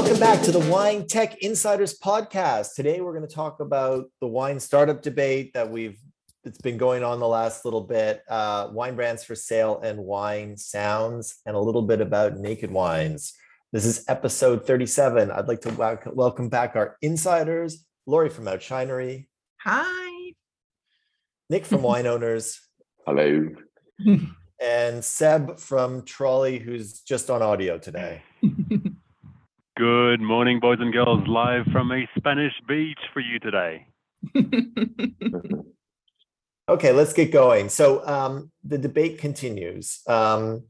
Welcome back to the Wine Tech Insiders podcast. Today we're going to talk about the wine startup debate that we've it's been going on the last little bit, uh, wine brands for sale and wine sounds, and a little bit about naked wines. This is episode 37. I'd like to welcome back our insiders, Lori from Outshinery. Hi. Nick from Wine Owners. Hello. And Seb from Trolley, who's just on audio today. Good morning, boys and girls, live from a Spanish beach for you today. okay, let's get going. So um, the debate continues. Um,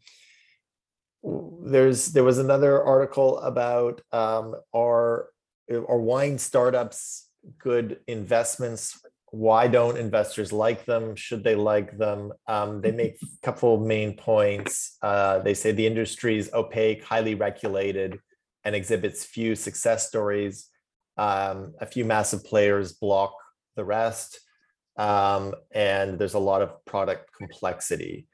there's there was another article about um, are are wine startups good investments why don't investors like them? Should they like them? Um, they make a couple main points. Uh, they say the industry is opaque, highly regulated, and exhibits few success stories. Um, a few massive players block the rest, um, and there's a lot of product complexity.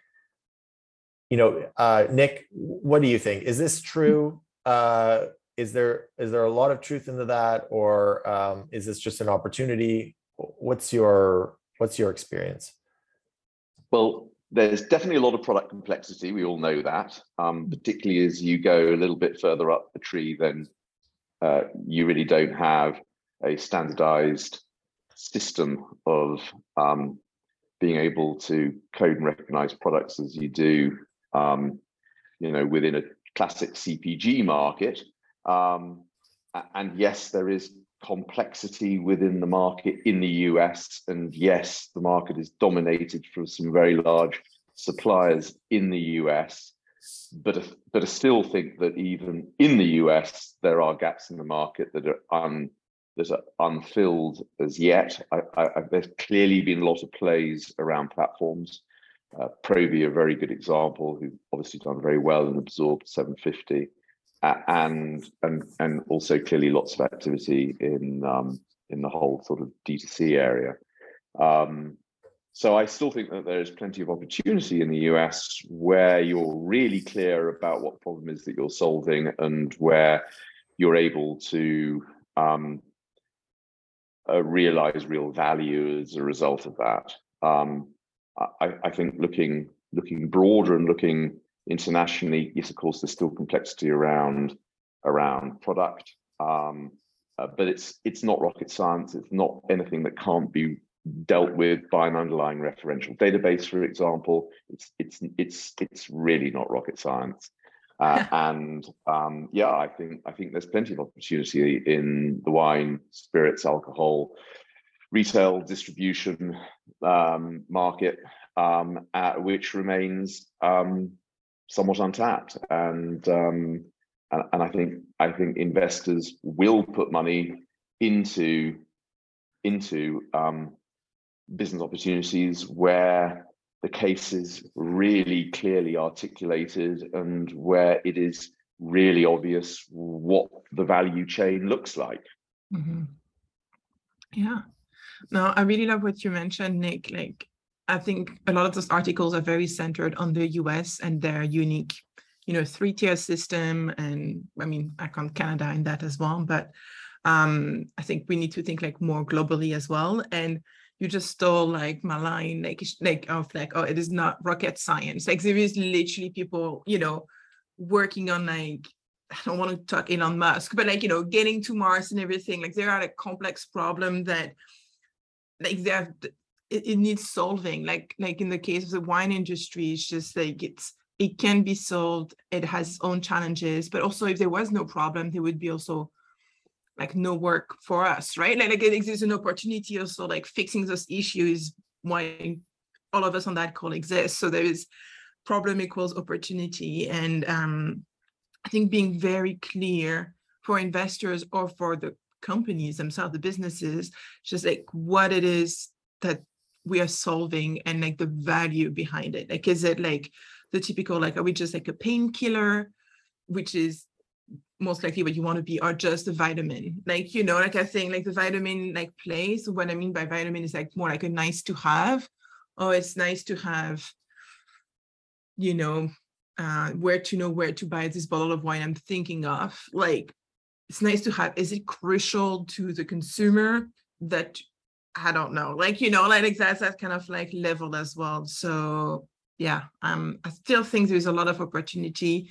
You know, uh, Nick, what do you think? Is this true? Uh, is there is there a lot of truth into that, or um, is this just an opportunity? what's your what's your experience? Well, there's definitely a lot of product complexity. We all know that, um, particularly as you go a little bit further up the tree, then uh, you really don't have a standardized system of um, being able to code and recognize products as you do, um, you know, within a classic CPG market. Um, and yes, there is complexity within the market in the US. And yes, the market is dominated from some very large suppliers in the US. But, but I still think that even in the US, there are gaps in the market that are un, that are unfilled as yet. I, I, there's clearly been a lot of plays around platforms. Uh, a very good example, who obviously done very well and absorbed SevenFifty and and and also clearly lots of activity in um, in the whole sort of D2C area. Um, so I still think that there's plenty of opportunity in the US where you're really clear about what problem is that you're solving and where you're able to um, uh, realize real value as a result of that. Um, I, I think looking looking broader and looking internationally, yes, of course, there's still complexity around around product, um, uh, but it's it's not rocket science. It's not anything that can't be dealt with by an underlying referential database, for example. It's it's it's it's really not rocket science. Uh, and um, yeah, I think I think there's plenty of opportunity in the wine, spirits, alcohol, retail distribution um, market, um, uh, which remains um, somewhat untapped, and um, and, and I think I think investors will put money into into um, business opportunities where the case is really clearly articulated and where it is really obvious what the value chain looks like. Mm-hmm. Yeah. No, I really love what you mentioned, Nick. Like I think a lot of those articles are very centered on the US and their unique, you know, three tier system. And I mean, I count Canada in that as well. But um, I think we need to think like more globally as well. And you just stole like my line, like like of like, oh, it is not rocket science. Like there is literally people, you know, working on like I don't want to talk Elon Musk, but like you know, getting to Mars and everything. Like there are a complex problem that like they're it, it needs solving like like in the case of the wine industry it's just like it's it can be solved it has its own challenges but also if there was no problem there would be also like no work for us right? Like, like it exists an opportunity also like fixing those issues why all of us on that call exist. So there is problem equals opportunity. And um i think being very clear for investors or for the companies themselves the businesses just like what it is that we are solving and like the value behind it? Like is it like the typical like are we just like a painkiller which is most likely what you want to be or just a vitamin? Like you know like i think like the vitamin like place what i mean by vitamin is like more like a nice to have. Oh it's nice to have you know uh where to know where to buy this bottle of wine i'm thinking of. Like it's nice to have. Is it crucial to the consumer that I don't know, like you know, like that's that kind of like level as well. So yeah, um, I still think there's a lot of opportunity,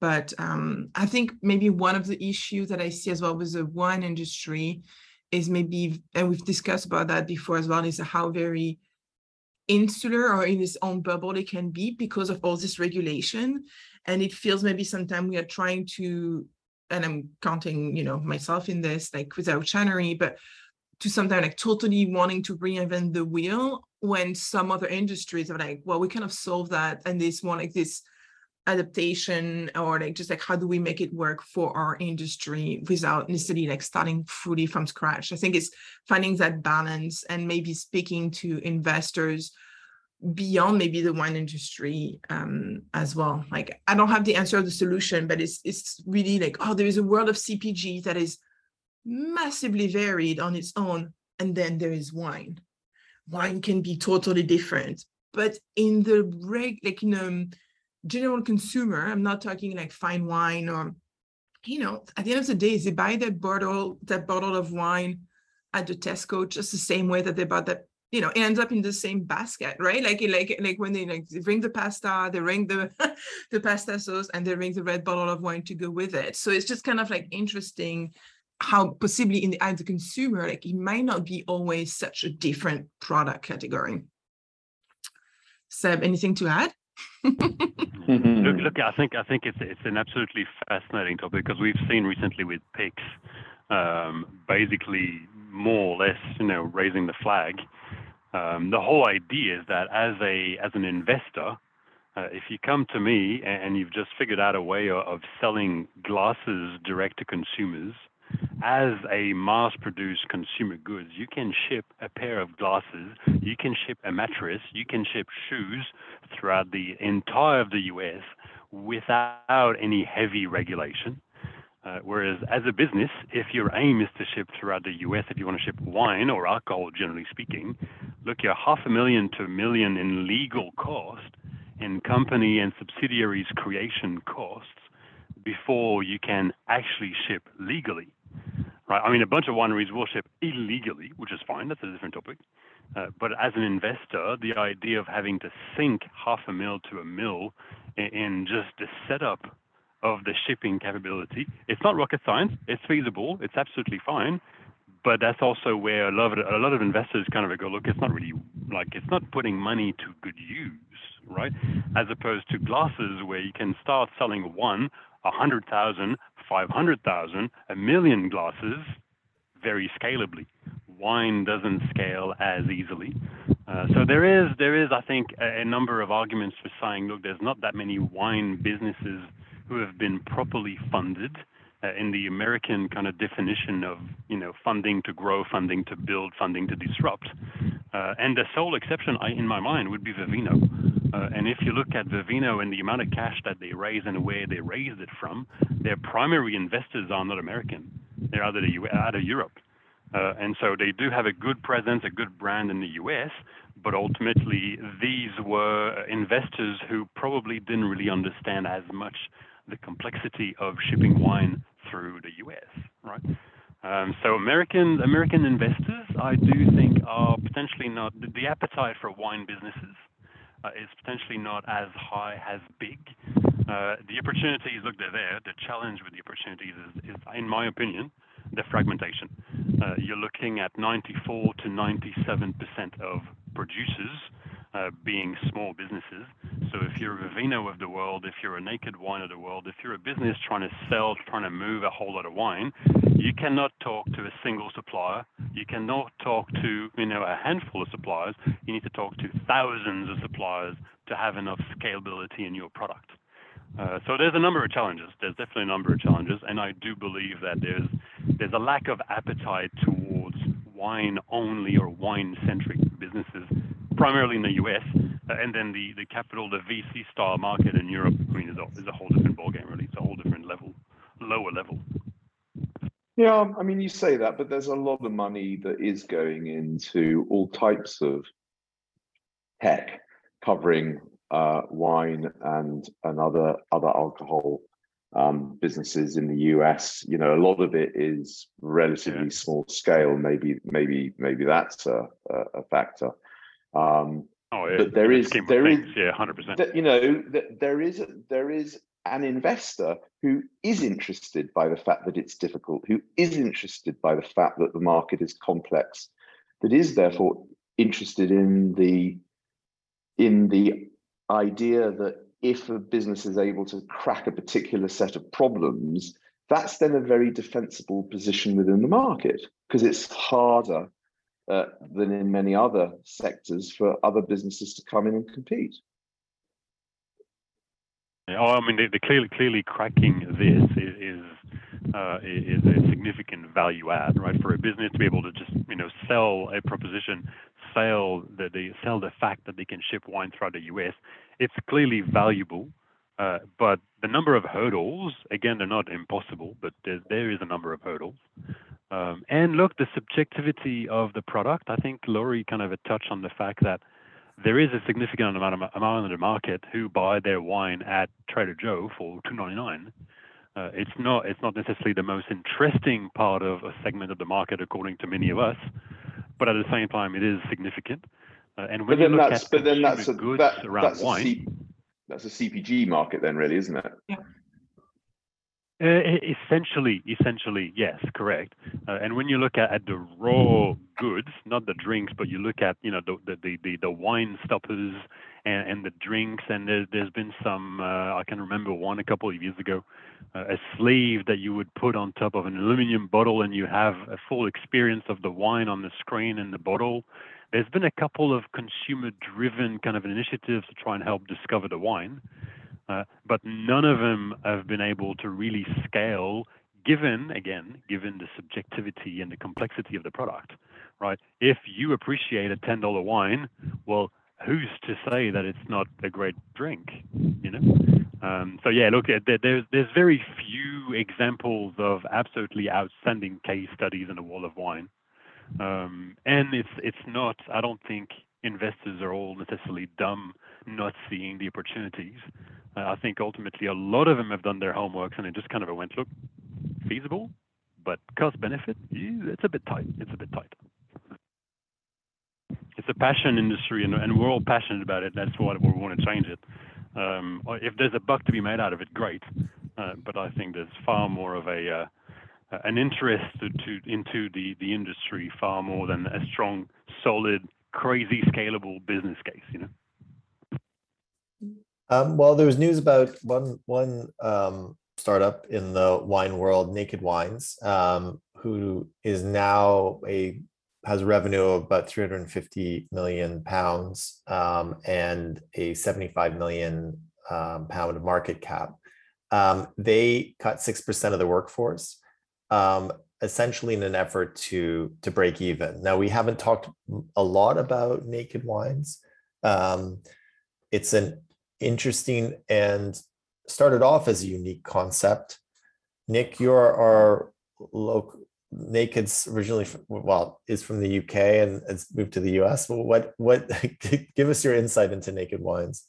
but um, I think maybe one of the issues that I see as well with the wine industry is maybe, and we've discussed about that before as well, is how very insular or in its own bubble it can be because of all this regulation and it feels maybe sometimes we are trying to and i'm counting you know myself in this like with Outshinery, but to sometimes like totally wanting to reinvent the wheel when some other industries are like well we kind of solve that and this one like this adaptation or like just like how do we make it work for our industry without necessarily like starting fully from scratch? I think it's finding that balance and maybe speaking to investors beyond maybe the wine industry um, as well. Like i don't have the answer of the solution but it's it's really like oh there is a world of cpg that is massively varied on its own and then there is wine wine can be totally different but in the reg like in um general consumer, I'm not talking like fine wine or, you know, at the end of the day, they buy that bottle, that bottle of wine at the Tesco just the same way that they bought that, you know, it ends up in the same basket, right? Like, like, like when they like they bring the pasta, they bring the the pasta sauce, and they bring the red bottle of wine to go with it. So it's just kind of like interesting how possibly in the eye of the consumer, like it might not be always such a different product category. Seb, anything to add? look, look, I think I think it's it's an absolutely fascinating topic because we've seen recently with PIX, um, basically more or less, you know, raising the flag. Um, the whole idea is that as a as an investor, uh, if you come to me and, and, you've just figured out a way of, of selling glasses direct to consumers, as a mass-produced consumer goods, you can ship a pair of glasses, you can ship a mattress, you can ship shoes throughout the entire of the U.S. without any heavy regulation. Uh, whereas as a business, if your aim is to ship throughout the US, if you want to ship wine or alcohol, generally speaking, look, you're half a million to a million in legal cost in company and subsidiaries creation costs before you can actually ship legally right? I mean, a bunch of wineries will ship illegally, which is fine. That's a different topic. Uh, but as an investor, the idea of having to sink half a mil to a mil in, in just the setup of the shipping capability, it's not rocket science. It's feasible. It's absolutely fine. But that's also where a lot of a lot of investors kind of go, look, it's not really like it's not putting money to good use, right? As opposed to glasses, where you can start selling one, a hundred thousand, 500,000, a million glasses very scalably. Wine doesn't scale as easily. Uh, so there is, there is, I think, a, a, number of arguments for saying, look, there's not that many wine businesses who have been properly funded in the American kind of definition of, you know, funding to grow, funding to build, funding to disrupt. Uh, and the sole exception, I, in my mind, would be Vivino. Uh, and if you look at Vivino and the amount of cash that they raise and where they raised it from, their primary investors are not American. They're out of, the out of Europe. Uh, and so they do have a good presence, a good brand in the US, but ultimately these were investors who probably didn't really understand as much the complexity of shipping wine through the US, right? Um, so American American investors, I do think, are potentially not the appetite for wine businesses uh, is potentially not as high, as big. Uh, the opportunities, look, they're there. The challenge with the opportunities is, is in my opinion, the fragmentation. Uh, you're looking at 94 to 97 percent of producers uh, being small businesses. So if you're Vivino of the world, if you're a naked wine of the world, if you're a business trying to sell, trying to move a whole lot of wine, you cannot talk to a single supplier. You cannot talk to you know a handful of suppliers. You need to talk to thousands of suppliers to have enough scalability in your product. Uh, so there's a number of challenges. There's definitely a number of challenges, and I do believe that there's there's a lack of appetite towards wine only or wine centric businesses primarily in the US, and then the, the capital, the VC style market in Europe, I mean, is a, is a whole different ballgame, really. It's a whole different level, lower level. Yeah, I mean, you say that, but there's a lot of money that is going into all types of tech covering uh, wine and and other other alcohol um, businesses in the US. You know, a lot of it is relatively Yeah. small scale. Maybe, maybe, maybe that's a, a, a factor. Um, Oh, yeah. But there the is- of there is- things, yeah, hundred percent. you know there is there is an investor who is interested by the fact that it's difficult, who is interested by the fact that the market is complex, that is therefore interested in the in the idea that if a business is able to crack a particular set of problems, that's then a very defensible position within the market because it's harder uh, than in many other sectors for other businesses to come in and compete. Yeah, oh, I mean, the, the clearly clearly cracking this is uh, is a significant value add, right? For a business to be able to just you know sell a proposition, sell the, the sell the fact that they can ship wine throughout the U.S. It's clearly valuable, uh, but the number of hurdles, again, they're not impossible, but there, there is a number of hurdles. Um, and look, the subjectivity of the product. I think Laurie kind of touched on the fact that there is a significant amount of amount of the market who buy their wine at Trader Joe for two ninety nine. Uh, it's not it's not necessarily the most interesting part of a segment of the market, according to many of us, but at the same time, it is significant. Uh, and when But then you look that's at but then consumer that's a goods that, around that's wine, C, that's a CPG market then, really, isn't it? Uh, essentially, essentially, yes, correct. Uh, and when you look at, at the raw goods, not the drinks, but you look at you know the the the, the, wine stoppers and, and the drinks, and there, there's been some uh, I can remember one a couple of years ago, uh, a sleeve that you would put on top of an aluminum bottle, and you have a full experience of the wine on the screen and the bottle. There's been a couple of consumer-driven kind of initiatives to try and help discover the wine. Uh, but none of them have been able to really scale given again given the subjectivity and the complexity of the product right? If you appreciate a $10 wine well who's to say that it's not a great drink you know? Um, so yeah look there's there's very few examples of absolutely outstanding case studies in the world of wine. Um, and it's it's not i don't think investors are all necessarily dumb not seeing the opportunities uh, I think ultimately a lot of them have done their homeworks and it just kind of went, look, feasible, but cost benefit, it's a bit tight. It's a bit tight. It's a passion industry and, and we're all passionate about it. That's why we want to change it. Um, if there's a buck to be made out of it, great. Uh, but I think there's far more of a uh, an interest to, to into the the industry far more than a strong, solid, crazy, scalable business case. You know. Um, well, there was news about one one um, startup in the wine world, Naked Wines, um, who is now a has revenue of about 350 million pounds um, and a 75 million um, pound market cap. Um, they cut six percent of the workforce, essentially in an effort to to break even. Now we haven't talked a lot about Naked Wines. It's an interesting and started off as a unique concept. Nick, you're our local Naked's originally from, well is from the UK and has moved to the US. What what give us your insight into Naked Wines?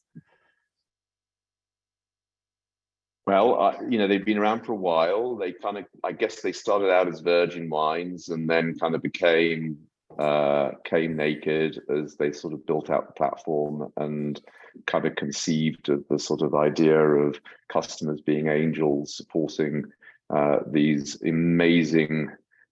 Well, uh, you know, they've been around for a while. They kind of, I guess, they started out as Virgin Wines and then kind of became uh, came naked as they sort of built out the platform and kind of conceived of the sort of idea of customers being angels supporting uh, these amazing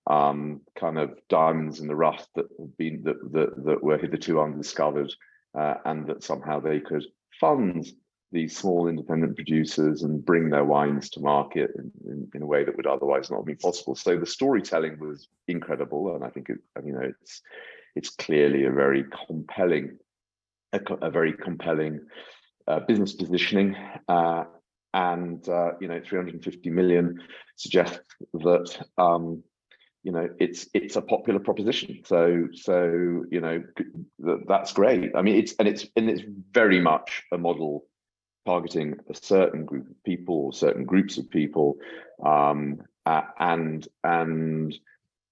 um, kind of diamonds in the rough that have been that that, that were hitherto undiscovered, uh, and that somehow they could fund these small independent producers and bring their wines to market in, in, in, a way that would otherwise not be possible. So the storytelling was incredible, and I think it, you know it's it's clearly a very compelling a, a very compelling uh, business positioning. Uh, and uh, you know, 350 million suggests that um, you know it's it's a popular proposition. So so you know that's great. I mean, it's and it's and it's very much a model targeting a certain group of people certain groups of people, um, and and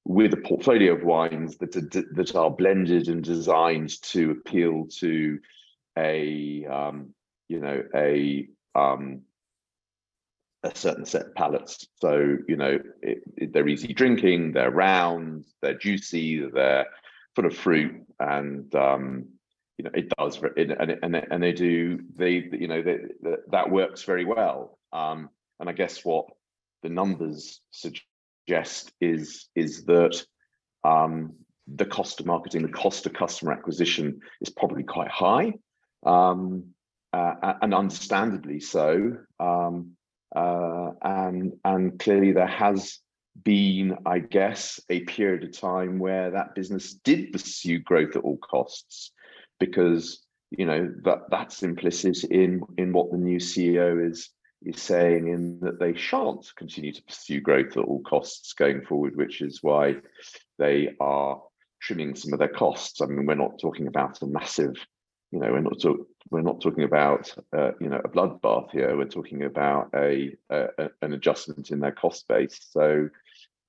with a portfolio of wines that are, that are blended and designed to appeal to a um, you know a um, a certain set of palates. So you know it, it, they're easy drinking, they're round, they're juicy, they're full of fruit, and um, you know it does and and and they do they you know they, that works very well. Um, and I guess what the numbers suggest is is that um, the cost of marketing, the cost of customer acquisition is probably quite high, um, uh, and understandably so. Um, uh, and and clearly there has been, I guess, a period of time where that business did pursue growth at all costs, because you know that that's implicit in in what the new CEO is is saying in that they shan't continue to pursue growth at all costs going forward, which is why they are trimming some of their costs. I mean, we're not talking about a massive, you know, we're not talk, we're not talking about uh, you know a bloodbath here. We're talking about a, a, an adjustment in their cost base. So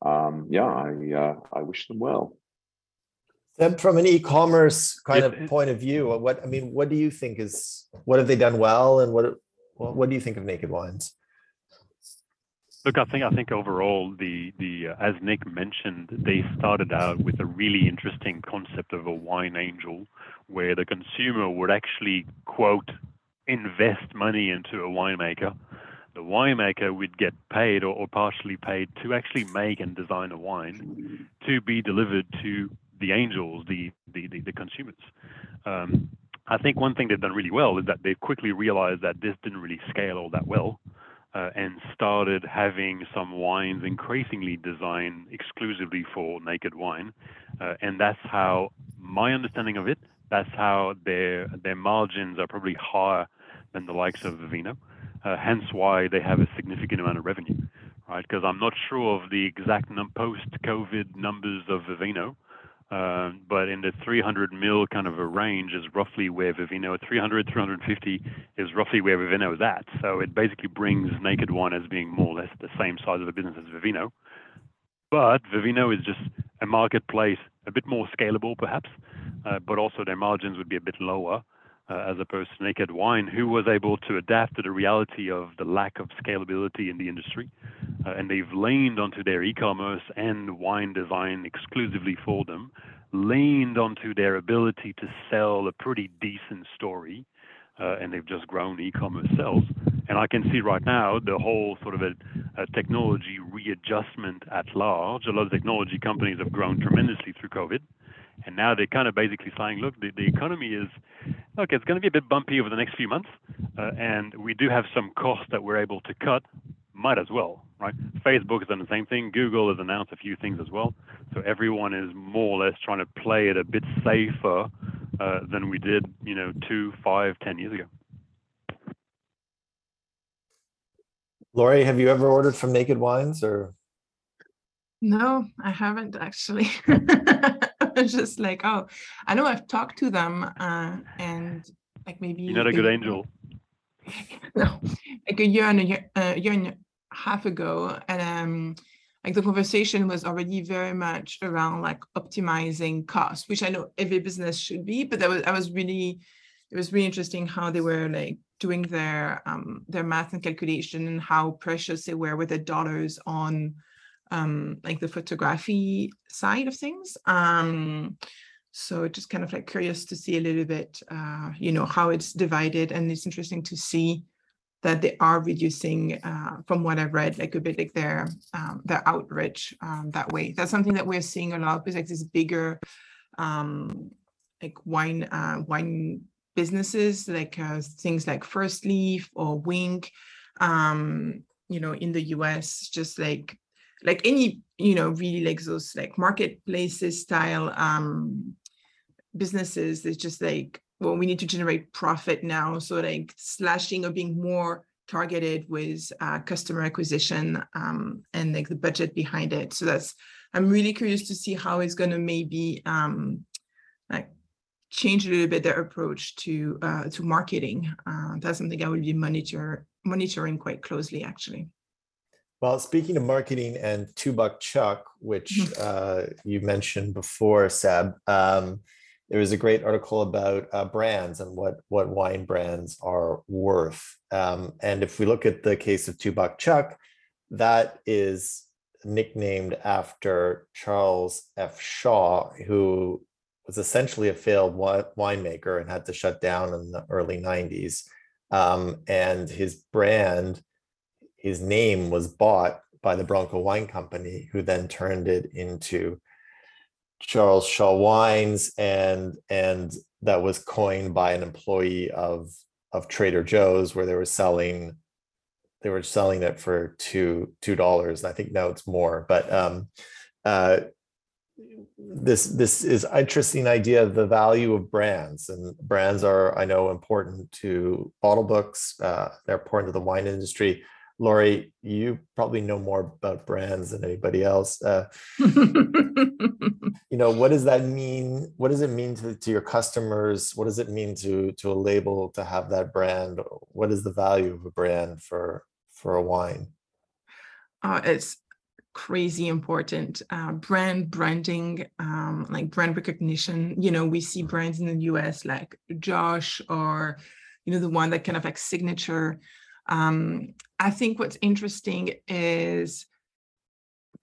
um, yeah, I uh, I wish them well. Then from an e-commerce kind of point of view, what I mean, what do you think is what have they done well, and what what, what do you think of Naked Wines? Look, I think I think overall the the uh, as Nick mentioned, they started out with a really interesting concept of a wine angel, where the consumer would actually quote invest money into a winemaker. The winemaker would get paid or, or partially paid to actually make and design a wine to be delivered to the angels, the the the, the consumers. Um, I think one thing they've done really well is that they've quickly realized that this didn't really scale all that well uh, and started having some wines increasingly designed exclusively for naked wine. Uh, and that's how my understanding of it, that's how their their margins are probably higher than the likes of Vivino. Uh, hence why they have a significant amount of revenue, right? Because I'm not sure of the exact num- post-COVID numbers of Vivino, uh, but in the 300 mil kind of a range is roughly where Vivino 300 350 is roughly where Vivino is at. So it basically brings Naked Wine as being more or less the same size of a business as Vivino. But Vivino is just a marketplace a bit more scalable perhaps, uh, but also their margins would be a bit lower. Uh, as opposed to Naked Wine, who was able to adapt to the reality of the lack of scalability in the industry. Uh, and they've leaned onto their e commerce and wine design exclusively for them, leaned onto their ability to sell a pretty decent story. Uh, and they've just grown e-commerce sales. And I can see right now the whole sort of a, a, technology readjustment at large. A lot of technology companies have grown tremendously through COVID, and now they're kind of basically saying, look, the, the economy is, look, it's going to be a bit bumpy over the next few months. Uh, and we do have some costs that we're able to cut. Might as well, right? Facebook has done the same thing. Google has announced a few things as well. So everyone is more or less trying to play it a bit safer uh, than we did, you know, two, five, ten years ago. Laurie, have you ever ordered from Naked Wines or? No, I haven't actually. Just like, oh, I know I've talked to them uh, and like maybe. You're not a good angel. no, like a year and a year, uh, year and a half ago, and um, like the conversation was already very much around like optimizing costs, which I know every business should be, but that was I was really it was really interesting how they were like doing their um their math and calculation and how precious they were with the dollars on um like the photography side of things. Um so just kind of like curious to see a little bit uh, you know, how it's divided and it's interesting to see that they are reducing, uh, from what I've read, like a bit like their um, their outreach um, that way. That's something that we're seeing a lot because like these bigger um, like wine uh, wine businesses, like uh, things like Firstleaf or Winc, um, you know, in the US, just like like any you know really like those like marketplaces style um businesses it's just like well, we need to generate profit now. So like slashing or being more targeted with uh, customer acquisition um, and like the budget behind it. So that's, I'm really curious to see how it's going to maybe um, like change a little bit their approach to uh, to marketing. Uh, that's something I will be monitor monitoring quite closely, actually. Well, speaking of marketing and Two Buck Chuck, which mm-hmm. uh, you mentioned before, Seb, um, there was a great article about uh, brands and what what wine brands are worth. Um, and if we look at the case of Two Buck Chuck, that is nicknamed after Charles F. Shaw, who was essentially a failed winemaker and had to shut down in the early 90s. Um, and his brand, his name was bought by the Bronco Wine Company, who then turned it into Charles Shaw Wines, and and that was coined by an employee of of Trader Joe's, where they were selling they were selling it for two two dollars. I think now it's more, but um, uh, this this is interesting idea of the value of brands and brands are i know important to Bottlebooks uh, they're important to the wine industry Laurie, you probably know more about brands than anybody else. Uh, you know, what does that mean? What does it mean to, to your customers? What does it mean to to a label to have that brand? What is the value of a brand for for a wine? Uh, it's crazy important. Uh, brand branding, um, like brand recognition. You know, we see brands in the US like Josh or you know the one that kind of like signature um, I think what's interesting is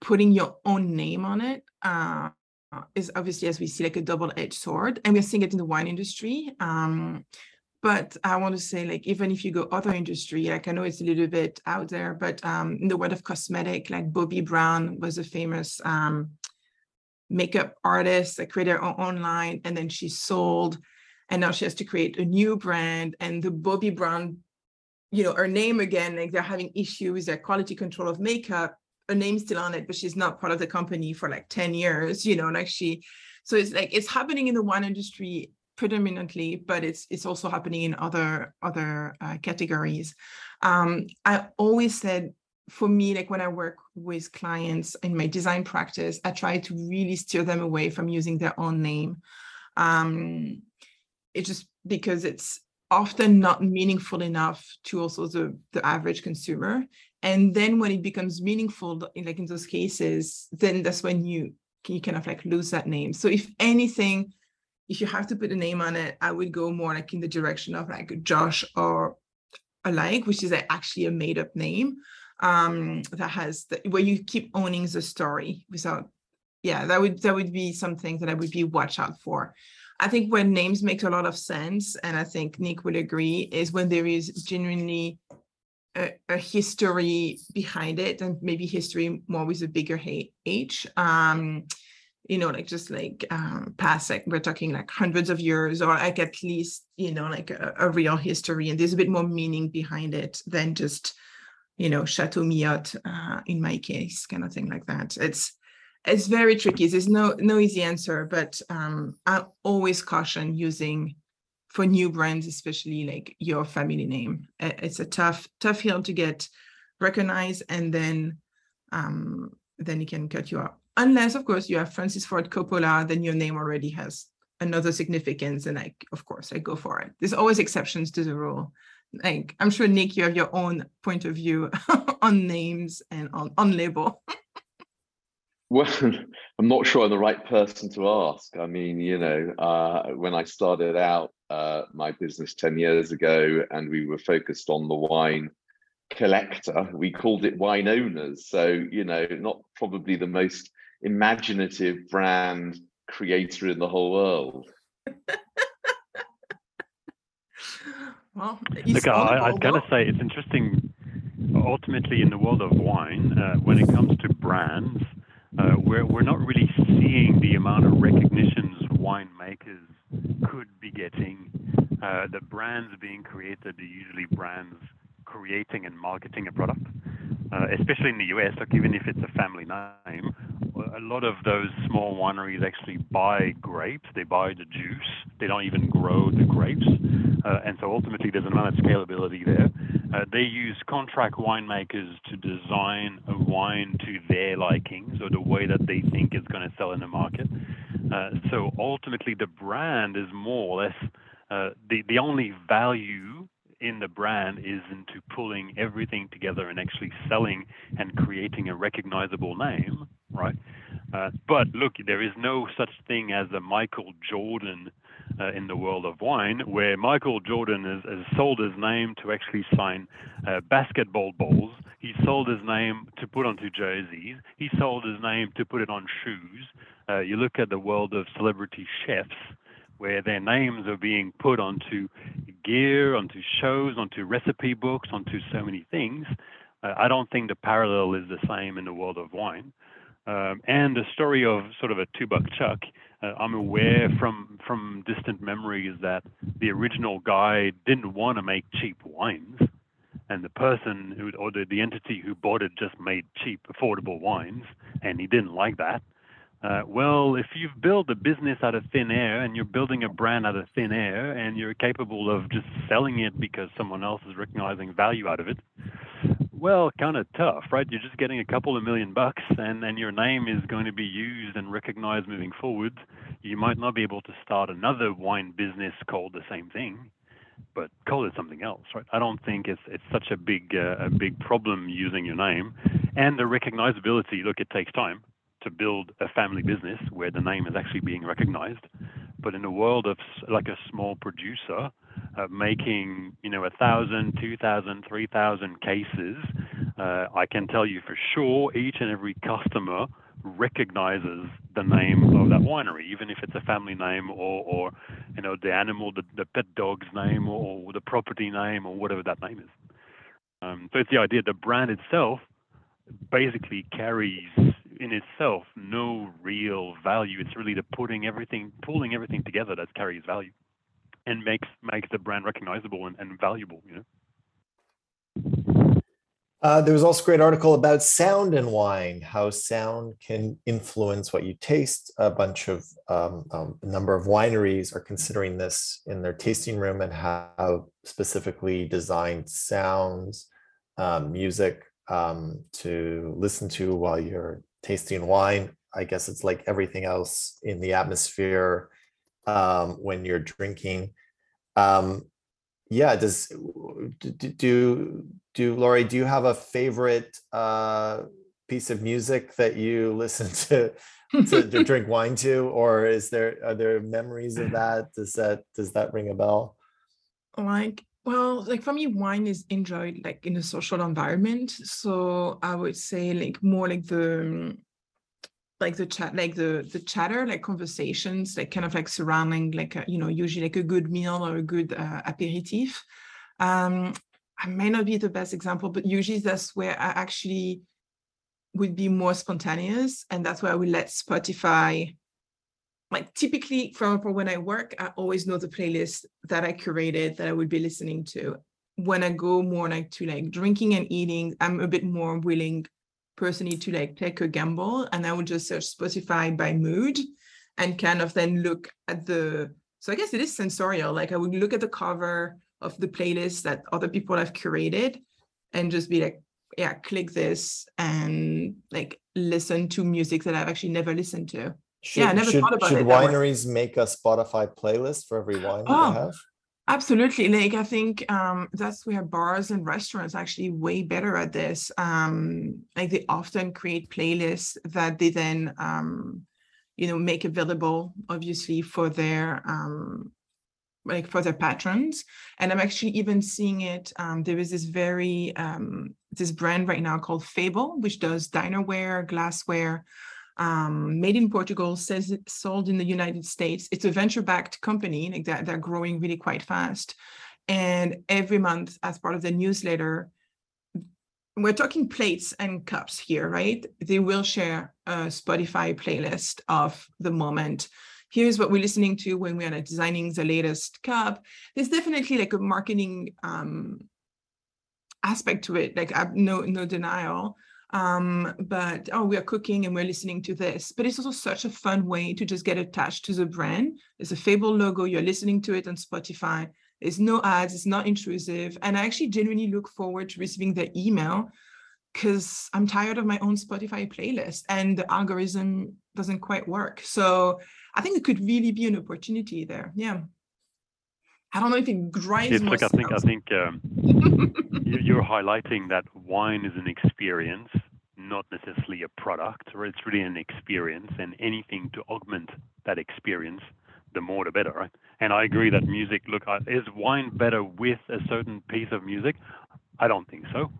putting your own name on it. Uh, is obviously, as we see, like a double-edged sword, and we're seeing it in the wine industry. Um, but I want to say, like, even if you go other industry, like I know it's a little bit out there, but um, in the world of cosmetic, like Bobbi Brown was a famous um, makeup artist that created her own line, and then she sold, and now she has to create a new brand, and the Bobbi Brown you know, her name again, like they're having issues, their quality control of makeup, her name's still on it, but she's not part of the company for like 10 years, you know, like she, so it's like, it's happening in the wine industry predominantly, but it's it's also happening in other other uh, categories. Um, I always said for me, like when I work with clients in my design practice, I try to really steer them away from using their own name. Um, it's just because it's often not meaningful enough to also the, the average consumer. And then when it becomes meaningful, like in those cases, then that's when you you kind of like lose that name. So if anything, if you have to put a name on it, I would go more like in the direction of like Josh or alike, which is actually a made up name um, that has the, where you keep owning the story without. Yeah, that would that would be something that I would be watch out for. I think when names make a lot of sense, and I think Nick would agree, is when there is genuinely a, a history behind it, and maybe history more with a bigger H. Um, you know, like just like um, past, like we're talking like hundreds of years, or like at least you know like a, a real history, and there's a bit more meaning behind it than just you know Chateau Miotte uh, in my case, kind of thing like that. It's it's very tricky. There's no no easy answer, but um, I always caution using for new brands, especially like your family name. It's a tough tough hill to get recognized, and then um, then it can cut you up. Unless, of course, you have Francis Ford Coppola, then your name already has another significance, and like, of course, I go for it. There's always exceptions to the rule. Like, I'm sure Nick, you have your own point of view on names and on on label. Well, I'm not sure I'm the right person to ask. I mean, you know, uh, when I started out uh, my business 10 years ago and we were focused on the wine collector, we called it wine owners. So, you know, not probably the most imaginative brand creator in the whole world. well, Look, I, I was going to say it's interesting. Ultimately, in the world of wine, uh, when it comes to brands, we're, we're not really seeing the amount of recognitions winemakers could be getting. Uh, the brands being created are usually brands creating and marketing a product, uh, especially in the US. Like even if it's a family name, a lot of those small wineries actually buy grapes. They buy the juice. They don't even grow the grapes, uh, and so ultimately there's an amount of scalability there. Uh, they use contract winemakers to design a wine to their likings or the way that they think it's going to sell in the market. Uh, so ultimately, the brand is more or less uh, the the only value in the brand is into pulling everything together and actually selling and creating a recognizable name, right? Uh, but look, there is no such thing as a Michael Jordan uh, in the world of wine, where Michael Jordan has, has sold his name to actually sign uh, basketball balls. He sold his name to put onto jerseys. He sold his name to put it on shoes. Uh, you look at the world of celebrity chefs, where their names are being put onto gear, onto shows, onto recipe books, onto so many things. Uh, I don't think the parallel is the same in the world of wine. Um, and the story of sort of a two buck chuck, uh, I'm aware from from distant memories that the original guy didn't want to make cheap wines, and the person who or the, the entity who bought it just made cheap, affordable wines, and he didn't like that. Uh, well, if you've built a business out of thin air and you're building a brand out of thin air and you're capable of just selling it because someone else is recognizing value out of it, well, kind of tough, right? You're just getting a couple of million bucks and, and your name is going to be used and recognized moving forward. You might not be able to start another wine business called the same thing, but call it something else, right? I don't think it's it's such a big uh, a big problem using your name and the recognizability. Look, it takes time to build a family business where the name is actually being recognized. But in the world of like a small producer, uh, making you know a thousand, two thousand, three thousand cases, uh, I can tell you for sure each and every customer recognizes the name of that winery, even if it's a family name or, or you know the animal, the, the pet dog's name or, or the property name or whatever that name is. Um, so it's the idea the brand itself basically carries in itself no real value. It's really the putting everything, pulling everything together that carries value and makes makes the brand recognizable and, and valuable. You know. Uh, there was also a great article about sound and wine, how sound can influence what you taste. A bunch of um, um, a number of wineries are considering this in their tasting room and how specifically designed sounds, um, music um, to listen to while you're tasting wine. I guess it's like everything else in the atmosphere um, when you're drinking. Um, yeah, does do do Laurie? Do you have a favorite uh, piece of music that you listen to, to to drink wine to, or is there are there memories of that? Does that does that ring a bell? Like well, like for me, wine is enjoyed like in a social environment. So I would say like more like the like the chat like the the chatter like conversations like kind of like surrounding like a, you know usually like a good meal or a good uh, aperitif. Um i may not be the best example but usually that's where i actually would be more spontaneous and that's where i would let spotify like typically for when i work i always know the playlist that i curated that i would be listening to. When i go more like to like drinking and eating i'm a bit more willing personally to like take a gamble and I would just search Spotify by mood and kind of then look at the so I guess it is sensorial. Like I would look at the cover of the playlist that other people have curated and just be like, yeah, click this and like listen to music that I've actually never listened to. Should, yeah, I never should, thought about should it. wineries make a Spotify playlist for every wine Oh, they have? Absolutely. Like I think um, that's where bars and restaurants actually way better at this. Um, like they often create playlists that they then um, you know make available obviously for their um, like for their patrons. And I'm actually even seeing it. Um, there is this very um, this brand right now called Fable, which does dinerware, glassware, um, made in Portugal, says it sold in the United States. It's a venture-backed company, like that they're growing really quite fast. And every month, as part of the newsletter, we're talking plates and cups here, right? They will share a Spotify playlist of the moment. Here's what we're listening to when we are designing the latest cup. There's definitely like a marketing um, aspect to it, like no no denial um but oh we are cooking and we're listening to this. But it's also such a fun way to just get attached to the brand. There's a fable logo you're listening to it on spotify. There's no ads it's not intrusive. And i actually genuinely look forward to receiving the email because i'm tired of my own spotify playlist and the algorithm doesn't quite work. So i think it could really be an opportunity there. Yeah i don't know if it drives It's like I think I think um, you- you're highlighting that wine is an experience, not necessarily a product, or it's really an experience, and anything to augment that experience the more the better, right? And I agree that music. Look, is wine better with a certain piece of music? I don't think so.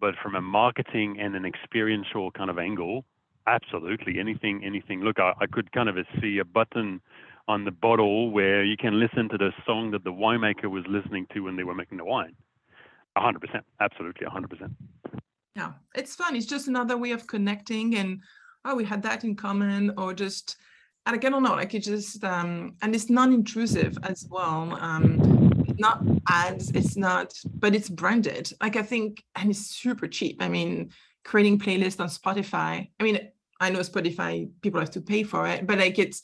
But from a marketing and an experiential kind of angle, absolutely anything, anything. Look, I, I could kind of see a button on the bottle where you can listen to the song that the winemaker was listening to when they were making the wine. 100%, absolutely 100%. Yeah, it's fun. It's just another way of connecting and oh, we had that in common, or just and I don't know, like it just um and it's non-intrusive as well. Um not ads, it's not, but it's branded. Like I think, and it's super cheap. I mean, creating playlists on Spotify. I mean, I know Spotify people have to pay for it, but like it's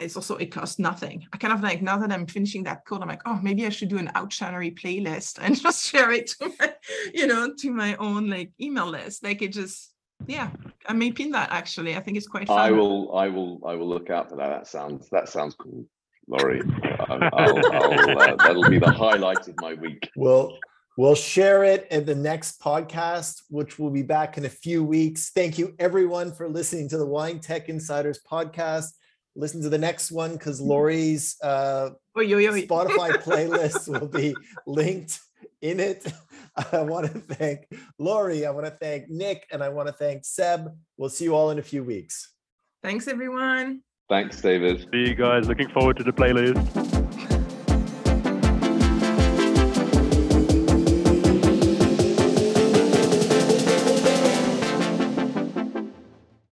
it's also it costs nothing. I kind of like now that I'm finishing that code, I'm like, oh, maybe I should do an Outshinery playlist and just share it to my, you know, to my own like email list. Like it just, yeah, I may pin that actually. I think it's quite fun. I will, I will, I will look out for that. That sounds, that sounds cool, Laurie. I'll, I'll, uh, that'll be the highlight of my week. Well, We'll share it in the next podcast, which will be back in a few weeks. Thank you, everyone, for listening to the Wine Tech Insiders podcast. Listen to the next one because Laurie's uh, oy, oy, oy. Spotify playlist will be linked in it. I want to thank Laurie. I want to thank Nick, and I want to thank Seb. We'll see you all in a few weeks. Thanks, everyone. Thanks, David. See you guys. Looking forward to the playlist.